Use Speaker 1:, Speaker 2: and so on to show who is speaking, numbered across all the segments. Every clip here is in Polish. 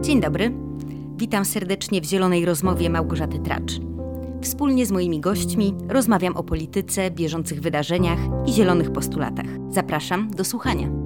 Speaker 1: Dzień dobry. Witam serdecznie w Zielonej Rozmowie Małgorzaty Tracz. Wspólnie z moimi gośćmi rozmawiam o polityce, bieżących wydarzeniach i zielonych postulatach. Zapraszam do słuchania.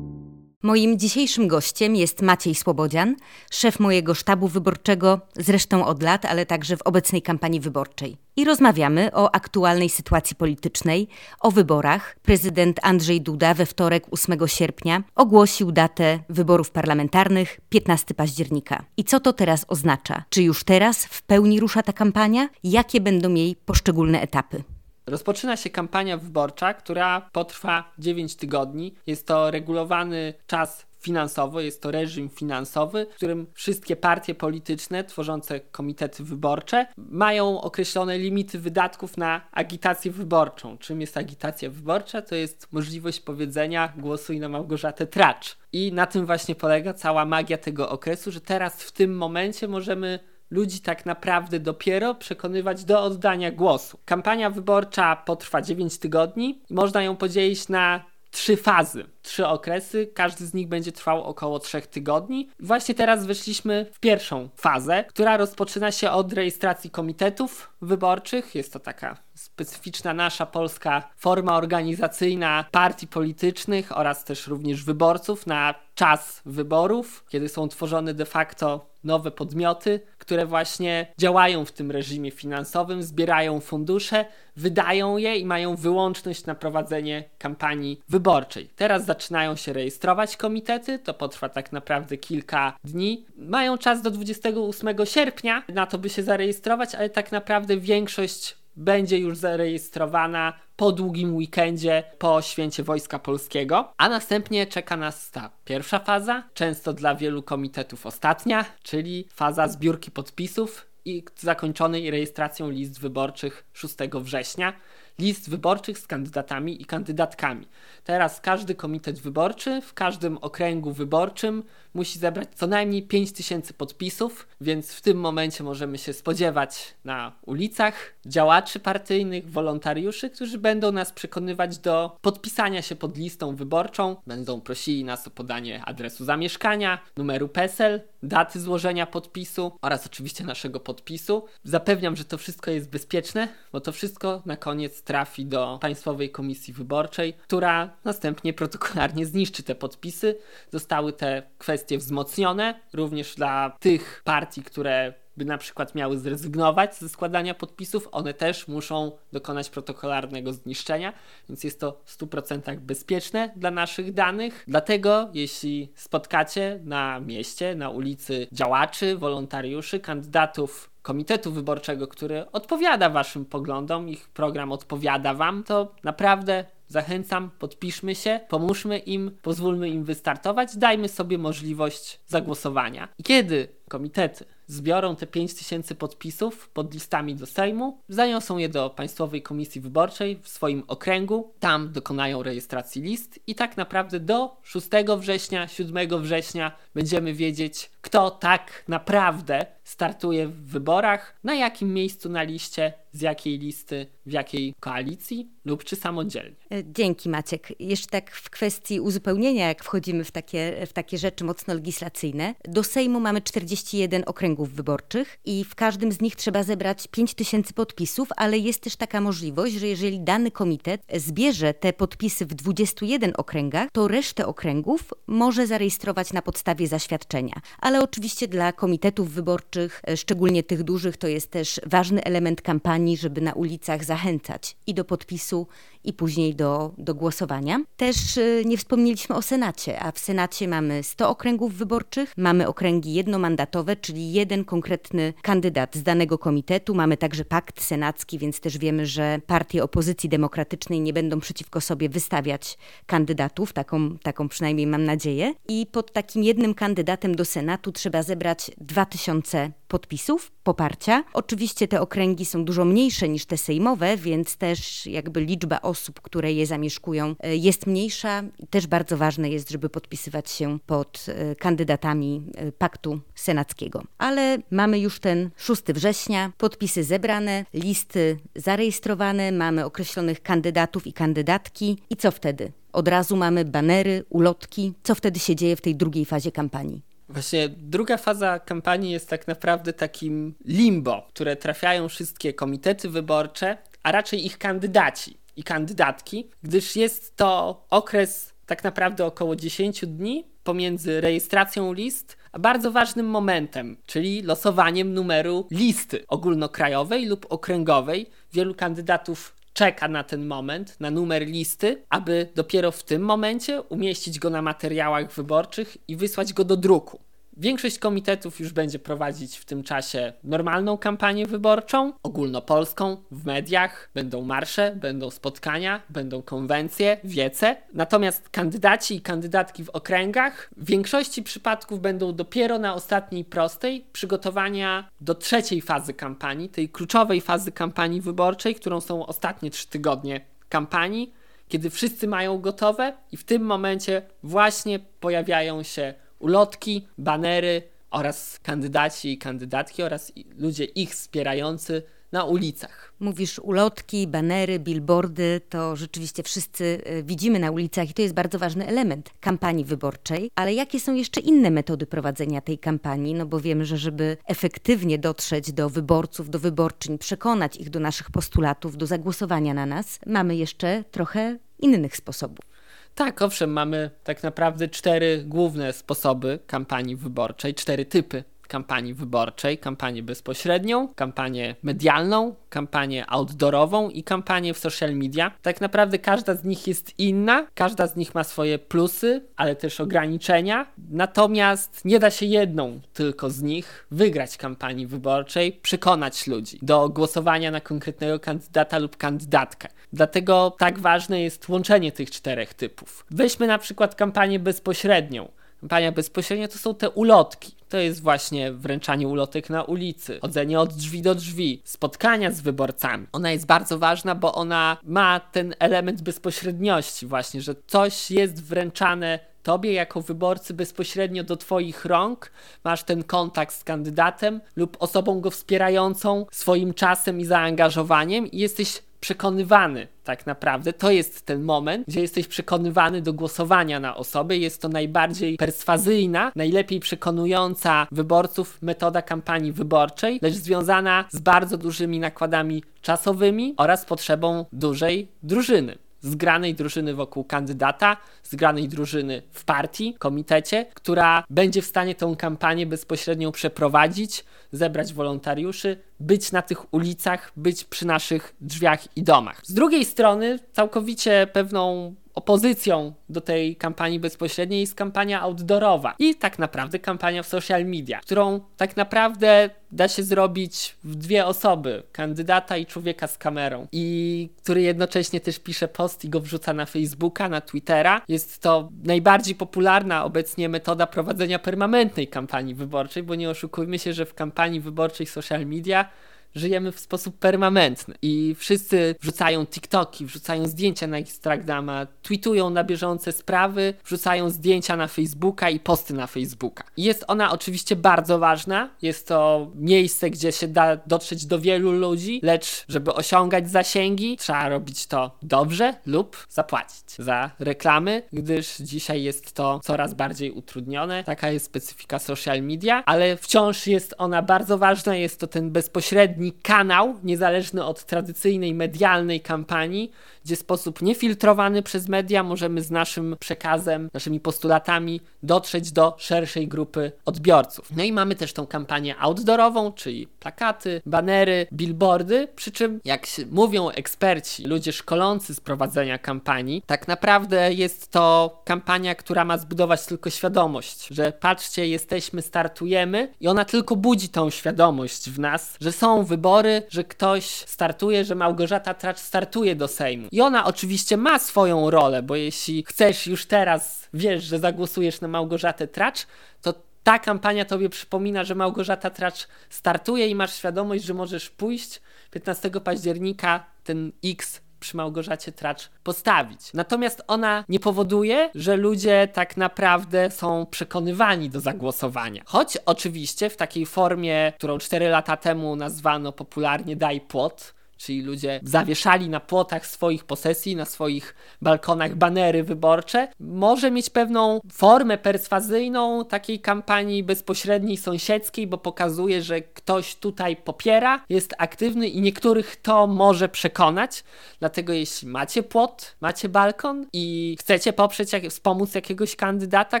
Speaker 1: Moim dzisiejszym gościem jest Maciej Słobodzian, szef mojego sztabu wyborczego, zresztą od lat, ale także w obecnej kampanii wyborczej. I rozmawiamy o aktualnej sytuacji politycznej, o wyborach. Prezydent Andrzej Duda we wtorek 8 sierpnia ogłosił datę wyborów parlamentarnych 15 października. I co to teraz oznacza? Czy już teraz w pełni rusza ta kampania? Jakie będą jej poszczególne etapy?
Speaker 2: Rozpoczyna się kampania wyborcza, która potrwa 9 tygodni. Jest to regulowany czas finansowo, jest to reżim finansowy, w którym wszystkie partie polityczne tworzące komitety wyborcze mają określone limity wydatków na agitację wyborczą. Czym jest agitacja wyborcza? To jest możliwość powiedzenia głosuj na Małgorzatę Tracz. I na tym właśnie polega cała magia tego okresu, że teraz w tym momencie możemy ludzi tak naprawdę dopiero przekonywać do oddania głosu. Kampania wyborcza potrwa 9 tygodni i można ją podzielić na trzy fazy, trzy okresy. Każdy z nich będzie trwał około trzech tygodni. Właśnie teraz weszliśmy w pierwszą fazę, która rozpoczyna się od rejestracji komitetów wyborczych. Jest to taka specyficzna nasza polska forma organizacyjna partii politycznych oraz też również wyborców na czas wyborów, kiedy są tworzone de facto nowe podmioty, które właśnie działają w tym reżimie finansowym, zbierają fundusze, wydają je i mają wyłączność na prowadzenie kampanii wyborczej. Teraz zaczynają się rejestrować komitety, to potrwa tak naprawdę kilka dni. Mają czas do 28 sierpnia na to, by się zarejestrować, ale tak naprawdę większość będzie już zarejestrowana po długim weekendzie po święcie Wojska Polskiego, a następnie czeka nas ta pierwsza faza, często dla wielu komitetów ostatnia, czyli faza zbiórki podpisów i zakończonej rejestracją list wyborczych 6 września list wyborczych z kandydatami i kandydatkami. Teraz każdy komitet wyborczy w każdym okręgu wyborczym musi zebrać co najmniej 5000 podpisów, więc w tym momencie możemy się spodziewać na ulicach działaczy partyjnych, wolontariuszy, którzy będą nas przekonywać do podpisania się pod listą wyborczą, będą prosili nas o podanie adresu zamieszkania, numeru PESEL, daty złożenia podpisu oraz oczywiście naszego podpisu. Zapewniam, że to wszystko jest bezpieczne, bo to wszystko na koniec trafi do Państwowej Komisji Wyborczej, która następnie protokolarnie zniszczy te podpisy. Zostały te kwestie wzmocnione również dla tych partii, które by na przykład miały zrezygnować ze składania podpisów, one też muszą dokonać protokolarnego zniszczenia, więc jest to w 100% bezpieczne dla naszych danych. Dlatego, jeśli spotkacie na mieście, na ulicy działaczy, wolontariuszy, kandydatów komitetu wyborczego, który odpowiada Waszym poglądom, ich program odpowiada Wam, to naprawdę Zachęcam, podpiszmy się, pomóżmy im, pozwólmy im wystartować, dajmy sobie możliwość zagłosowania. I kiedy komitety zbiorą te 5000 podpisów pod listami do Sejmu, zaniosą je do Państwowej Komisji Wyborczej w swoim okręgu, tam dokonają rejestracji list i tak naprawdę do 6 września, 7 września będziemy wiedzieć, kto tak naprawdę startuje w wyborach, na jakim miejscu na liście, z jakiej listy, w jakiej koalicji lub czy samodzielnie.
Speaker 1: E, dzięki Maciek. Jeszcze tak w kwestii uzupełnienia, jak wchodzimy w takie, w takie rzeczy mocno legislacyjne. Do Sejmu mamy 41 okręgów wyborczych i w każdym z nich trzeba zebrać 5 tysięcy podpisów, ale jest też taka możliwość, że jeżeli dany komitet zbierze te podpisy w 21 okręgach, to resztę okręgów może zarejestrować na podstawie zaświadczenia. Ale oczywiście dla komitetów wyborczych, e, szczególnie tych dużych, to jest też ważny element kampanii, żeby na ulicach zachęcać i do podpisu, i później do, do głosowania. Też y, nie wspomnieliśmy o Senacie, a w Senacie mamy 100 okręgów wyborczych, mamy okręgi jednomandatowe, czyli jeden konkretny kandydat z danego komitetu. Mamy także pakt senacki, więc też wiemy, że partie opozycji demokratycznej nie będą przeciwko sobie wystawiać kandydatów, taką, taką przynajmniej mam nadzieję. I pod takim jednym kandydatem do Senatu trzeba zebrać 2000 podpisów poparcia. Oczywiście te okręgi są dużo mniejsze niż te sejmowe, więc też jakby liczba osób, które je zamieszkują e, jest mniejsza. Też bardzo ważne jest, żeby podpisywać się pod e, kandydatami e, paktu senackiego. Ale mamy już ten 6 września, podpisy zebrane, listy zarejestrowane, mamy określonych kandydatów i kandydatki. I co wtedy? Od razu mamy banery, ulotki. Co wtedy się dzieje w tej drugiej fazie kampanii?
Speaker 2: Właśnie druga faza kampanii jest tak naprawdę takim limbo, które trafiają wszystkie komitety wyborcze, a raczej ich kandydaci i kandydatki, gdyż jest to okres tak naprawdę około 10 dni pomiędzy rejestracją list a bardzo ważnym momentem, czyli losowaniem numeru listy ogólnokrajowej lub okręgowej. Wielu kandydatów czeka na ten moment, na numer listy, aby dopiero w tym momencie umieścić go na materiałach wyborczych i wysłać go do druku. Większość komitetów już będzie prowadzić w tym czasie normalną kampanię wyborczą, ogólnopolską, w mediach, będą marsze, będą spotkania, będą konwencje, wiece. Natomiast kandydaci i kandydatki w okręgach w większości przypadków będą dopiero na ostatniej prostej przygotowania do trzeciej fazy kampanii, tej kluczowej fazy kampanii wyborczej, którą są ostatnie trzy tygodnie kampanii, kiedy wszyscy mają gotowe i w tym momencie właśnie pojawiają się ulotki, banery oraz kandydaci i kandydatki oraz ludzie ich wspierający na ulicach.
Speaker 1: Mówisz ulotki, banery, billboardy, to rzeczywiście wszyscy e, widzimy na ulicach i to jest bardzo ważny element kampanii wyborczej, ale jakie są jeszcze inne metody prowadzenia tej kampanii? No bo wiem, że żeby efektywnie dotrzeć do wyborców, do wyborczyń, przekonać ich do naszych postulatów, do zagłosowania na nas, mamy jeszcze trochę innych sposobów.
Speaker 2: Tak, owszem, mamy tak naprawdę cztery główne sposoby kampanii wyborczej, cztery typy kampanii wyborczej, kampanię bezpośrednią, kampanię medialną, kampanię outdoorową i kampanię w social media. Tak naprawdę każda z nich jest inna, każda z nich ma swoje plusy, ale też ograniczenia. Natomiast nie da się jedną tylko z nich wygrać kampanii wyborczej, przekonać ludzi do głosowania na konkretnego kandydata lub kandydatkę. Dlatego tak ważne jest łączenie tych czterech typów. Weźmy na przykład kampanię bezpośrednią. Kampania bezpośrednia to są te ulotki. To jest właśnie wręczanie ulotek na ulicy, chodzenie od drzwi do drzwi, spotkania z wyborcami. Ona jest bardzo ważna, bo ona ma ten element bezpośredniości, właśnie, że coś jest wręczane tobie jako wyborcy bezpośrednio do twoich rąk, masz ten kontakt z kandydatem lub osobą go wspierającą swoim czasem i zaangażowaniem i jesteś przekonywany tak naprawdę. To jest ten moment, gdzie jesteś przekonywany do głosowania na osoby. Jest to najbardziej perswazyjna, najlepiej przekonująca wyborców metoda kampanii wyborczej, lecz związana z bardzo dużymi nakładami czasowymi oraz potrzebą dużej drużyny zgranej drużyny wokół kandydata, zgranej drużyny w partii, komitecie, która będzie w stanie tą kampanię bezpośrednio przeprowadzić, zebrać wolontariuszy, być na tych ulicach, być przy naszych drzwiach i domach. Z drugiej strony, całkowicie pewną opozycją do tej kampanii bezpośredniej jest kampania outdoorowa i tak naprawdę kampania w social media, którą tak naprawdę da się zrobić w dwie osoby, kandydata i człowieka z kamerą i który jednocześnie też pisze post i go wrzuca na Facebooka, na Twittera. Jest to najbardziej popularna obecnie metoda prowadzenia permanentnej kampanii wyborczej, bo nie oszukujmy się, że w kampanii wyborczej social media żyjemy w sposób permanentny i wszyscy wrzucają TikToki, wrzucają zdjęcia na Instagrama, tweetują na bieżące sprawy, wrzucają zdjęcia na Facebooka i posty na Facebooka. Jest ona oczywiście bardzo ważna, jest to miejsce, gdzie się da dotrzeć do wielu ludzi, lecz żeby osiągać zasięgi, trzeba robić to dobrze lub zapłacić za reklamy, gdyż dzisiaj jest to coraz bardziej utrudnione. Taka jest specyfika social media, ale wciąż jest ona bardzo ważna, jest to ten bezpośredni kanał, niezależny od tradycyjnej medialnej kampanii, gdzie w sposób niefiltrowany przez media możemy z naszym przekazem, naszymi postulatami dotrzeć do szerszej grupy odbiorców. No i mamy też tą kampanię outdoorową, czyli plakaty, banery, billboardy, przy czym jak mówią eksperci, ludzie szkolący z prowadzenia kampanii, tak naprawdę jest to kampania, która ma zbudować tylko świadomość, że patrzcie, jesteśmy, startujemy i ona tylko budzi tą świadomość w nas, że są wybory, że ktoś startuje, że Małgorzata Tracz startuje do Sejmu. I ona oczywiście ma swoją rolę, bo jeśli chcesz już teraz, wiesz, że zagłosujesz na Małgorzatę Tracz, to ta kampania tobie przypomina, że Małgorzata Tracz startuje i masz świadomość, że możesz pójść 15 października ten X przy Małgorzacie Tracz postawić. Natomiast ona nie powoduje, że ludzie tak naprawdę są przekonywani do zagłosowania. Choć oczywiście w takiej formie, którą 4 lata temu nazwano popularnie daj płot, czyli ludzie zawieszali na płotach swoich posesji, na swoich balkonach banery wyborcze, może mieć pewną formę perswazyjną takiej kampanii bezpośredniej, sąsiedzkiej, bo pokazuje, że ktoś tutaj popiera, jest aktywny i niektórych to może przekonać. Dlatego jeśli macie płot, macie balkon i chcecie poprzeć, wspomóc jakiegoś kandydata,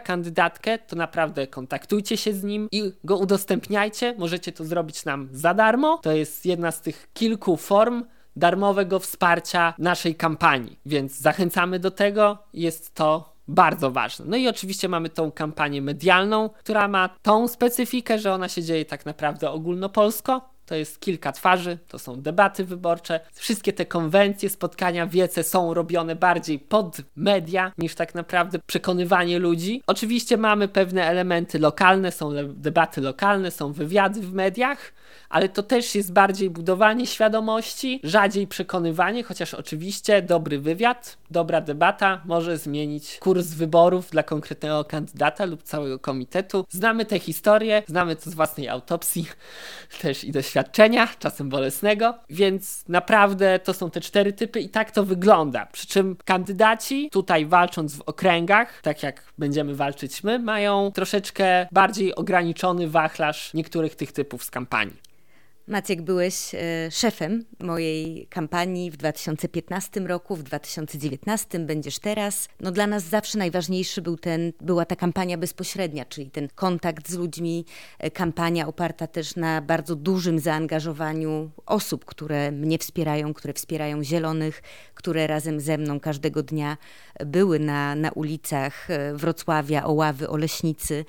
Speaker 2: kandydatkę, to naprawdę kontaktujcie się z nim i go udostępniajcie. Możecie to zrobić nam za darmo. To jest jedna z tych kilku form, darmowego wsparcia naszej kampanii, więc zachęcamy do tego. Jest to bardzo ważne. No i oczywiście mamy tą kampanię medialną, która ma tą specyfikę, że ona się dzieje tak naprawdę ogólnopolsko. To jest kilka twarzy, to są debaty wyborcze. Wszystkie te konwencje, spotkania, wiece są robione bardziej pod media niż tak naprawdę przekonywanie ludzi. Oczywiście mamy pewne elementy lokalne, są debaty lokalne, są wywiady w mediach, ale to też jest bardziej budowanie świadomości, rzadziej przekonywanie, chociaż oczywiście dobry wywiad, dobra debata może zmienić kurs wyborów dla konkretnego kandydata lub całego komitetu. Znamy tę historię, znamy to z własnej autopsji też i doświadczenia, czasem bolesnego, więc naprawdę to są te cztery typy i tak to wygląda. Przy czym kandydaci tutaj walcząc w okręgach, tak jak będziemy walczyć my, mają troszeczkę bardziej ograniczony wachlarz niektórych tych typów z kampanii.
Speaker 1: Maciek, byłeś e, szefem mojej kampanii w 2015 roku, w 2019 będziesz teraz. No dla nas zawsze najważniejszy był ten, była ta kampania bezpośrednia, czyli ten kontakt z ludźmi, e, kampania oparta też na bardzo dużym zaangażowaniu osób, które mnie wspierają, które wspierają Zielonych, które razem ze mną każdego dnia były na, na ulicach e, Wrocławia, Oławy, Oleśnicy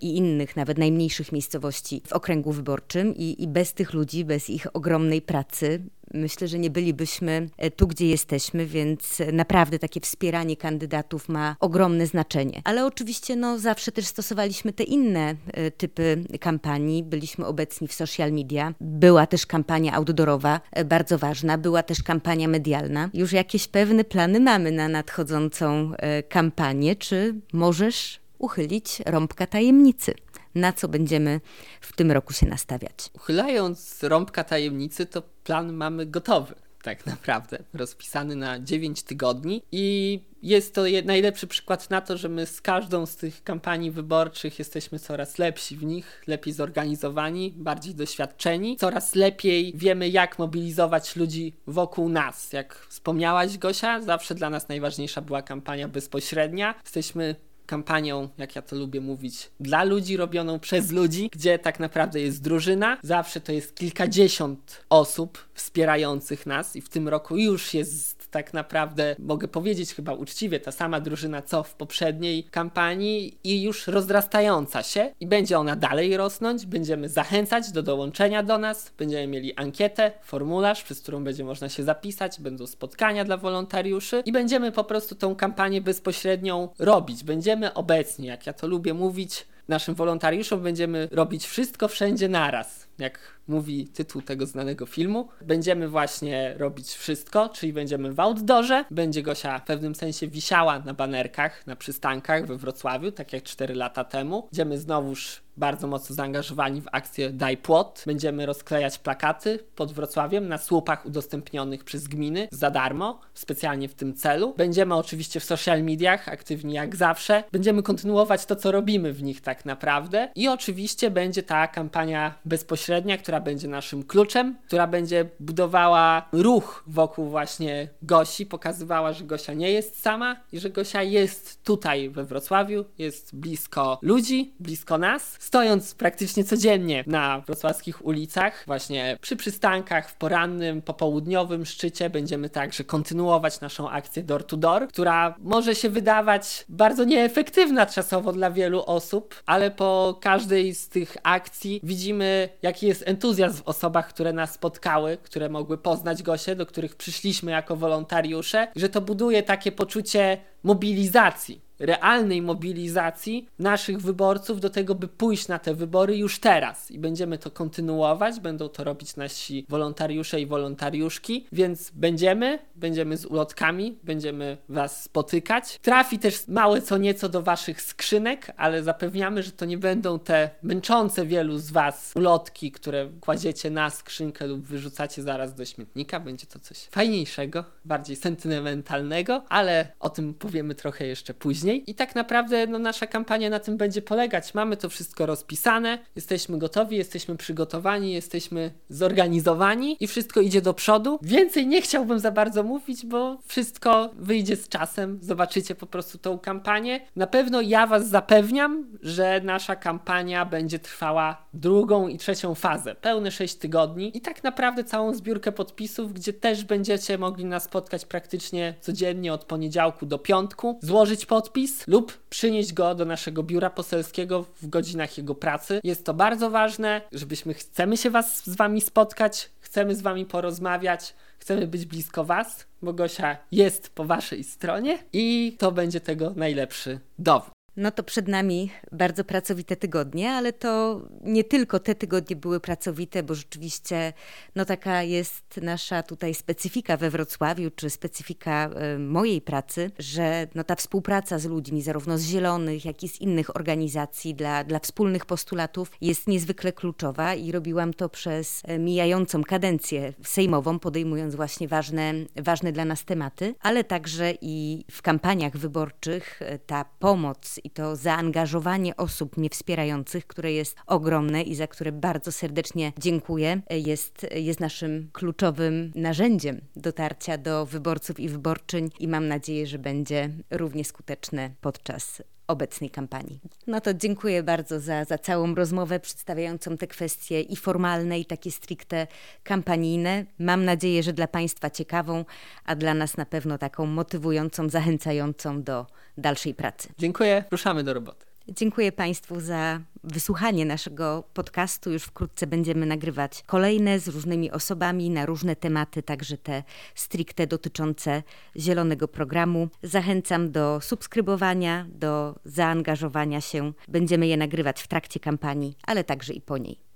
Speaker 1: i innych, nawet najmniejszych miejscowości w okręgu wyborczym i, i bez tych ludzi, bez ich ogromnej pracy, myślę, że nie bylibyśmy e, tu, gdzie jesteśmy, więc naprawdę takie wspieranie kandydatów ma ogromne znaczenie. Ale oczywiście no, zawsze też stosowaliśmy te inne e, typy kampanii. Byliśmy obecni w social media. Była też kampania outdoorowa, e, bardzo ważna. Była też kampania medialna. Już jakieś pewne plany mamy na nadchodzącą kampanię. Czy możesz uchylić rąbka tajemnicy? Na co będziemy w tym roku się nastawiać.
Speaker 2: Uchylając rąbka tajemnicy, to plan mamy gotowy. Tak naprawdę, rozpisany na 9 tygodni, i jest to najlepszy przykład na to, że my z każdą z tych kampanii wyborczych jesteśmy coraz lepsi w nich, lepiej zorganizowani, bardziej doświadczeni, coraz lepiej wiemy, jak mobilizować ludzi wokół nas. Jak wspomniałaś, Gosia, zawsze dla nas najważniejsza była kampania bezpośrednia. Jesteśmy kampanią, jak ja to lubię mówić, dla ludzi, robioną przez ludzi, gdzie tak naprawdę jest drużyna. Zawsze to jest kilkadziesiąt osób wspierających nas i w tym roku już jest tak naprawdę, mogę powiedzieć chyba uczciwie, ta sama drużyna co w poprzedniej kampanii i już rozrastająca się i będzie ona dalej rosnąć. Będziemy zachęcać do dołączenia do nas, będziemy mieli ankietę, formularz, przez którą będzie można się zapisać, będą spotkania dla wolontariuszy i będziemy po prostu tą kampanię bezpośrednią robić. Będziemy obecni, jak ja to lubię mówić, naszym wolontariuszom będziemy robić wszystko wszędzie naraz. Jak mówi tytuł tego znanego filmu. Będziemy właśnie robić wszystko, czyli będziemy w outdoorze. Będzie Gosia w pewnym sensie wisiała na banerkach, na przystankach we Wrocławiu, tak jak 4 lata temu. Będziemy znowuż bardzo mocno zaangażowani w akcję Daj Płot. Będziemy rozklejać plakaty pod Wrocławiem na słupach udostępnionych przez gminy za darmo, specjalnie w tym celu. Będziemy oczywiście w social mediach aktywni jak zawsze. Będziemy kontynuować to, co robimy w nich tak naprawdę. I oczywiście będzie ta kampania bezpośrednia, która będzie naszym kluczem, która będzie budowała ruch wokół właśnie Gosi, pokazywała, że Gosia nie jest sama i że Gosia jest tutaj we Wrocławiu, jest blisko ludzi, blisko nas, stojąc praktycznie codziennie na wrocławskich ulicach, właśnie przy przystankach w porannym, popołudniowym szczycie. Będziemy także kontynuować naszą akcję door to door, która może się wydawać bardzo nieefektywna czasowo dla wielu osób, ale po każdej z tych akcji widzimy, jaki jest entuzjazm w osobach, które nas spotkały, które mogły poznać Gosię, do których przyszliśmy jako wolontariusze, że to buduje takie poczucie mobilizacji realnej mobilizacji naszych wyborców do tego, by pójść na te wybory już teraz. I będziemy to kontynuować, będą to robić nasi wolontariusze i wolontariuszki, więc będziemy, będziemy z ulotkami, będziemy Was spotykać. Trafi też małe co nieco do Waszych skrzynek, ale zapewniamy, że to nie będą te męczące wielu z Was ulotki, które kładziecie na skrzynkę lub wyrzucacie zaraz do śmietnika. Będzie to coś fajniejszego, bardziej sentymentalnego, ale o tym powiemy trochę jeszcze później. I tak naprawdę no, nasza kampania na tym będzie polegać. Mamy to wszystko rozpisane, jesteśmy gotowi, jesteśmy przygotowani, jesteśmy zorganizowani i wszystko idzie do przodu. Więcej nie chciałbym za bardzo mówić, bo wszystko wyjdzie z czasem. Zobaczycie po prostu tą kampanię. Na pewno ja Was zapewniam, że nasza kampania będzie trwała drugą i trzecią fazę, pełne 6 tygodni i tak naprawdę całą zbiórkę podpisów, gdzie też będziecie mogli nas spotkać praktycznie codziennie od poniedziałku do piątku, złożyć podpis lub przynieść go do naszego biura poselskiego w godzinach jego pracy. Jest to bardzo ważne, żebyśmy chcemy się was z wami spotkać, chcemy z wami porozmawiać, chcemy być blisko was, bo Gosia jest po waszej stronie i to będzie tego najlepszy dowód.
Speaker 1: No to przed nami bardzo pracowite tygodnie, ale to nie tylko te tygodnie były pracowite, bo rzeczywiście no taka jest nasza tutaj specyfika we Wrocławiu, czy specyfika y, mojej pracy, że no ta współpraca z ludźmi, zarówno z Zielonych, jak i z innych organizacji dla, dla wspólnych postulatów jest niezwykle kluczowa i robiłam to przez e, mijającą kadencję sejmową, podejmując właśnie ważne, ważne dla nas tematy, ale także i w kampaniach wyborczych e, ta pomoc i to zaangażowanie osób mnie wspierających, które jest ogromne i za które bardzo serdecznie dziękuję, jest, jest naszym kluczowym narzędziem dotarcia do wyborców i wyborczyń i mam nadzieję, że będzie równie skuteczne podczas obecnej kampanii. No to dziękuję bardzo za, za całą rozmowę przedstawiającą te kwestie i formalne, i takie stricte kampanijne. Mam nadzieję, że dla Państwa ciekawą, a dla nas na pewno taką motywującą, zachęcającą do dalszej pracy.
Speaker 2: Dziękuję, ruszamy do roboty.
Speaker 1: Dziękuję Państwu za wysłuchanie naszego podcastu. Już wkrótce będziemy nagrywać kolejne z różnymi osobami na różne tematy, także te stricte dotyczące zielonego programu. Zachęcam do subskrybowania, do zaangażowania się. Będziemy je nagrywać w trakcie kampanii, ale także i po niej.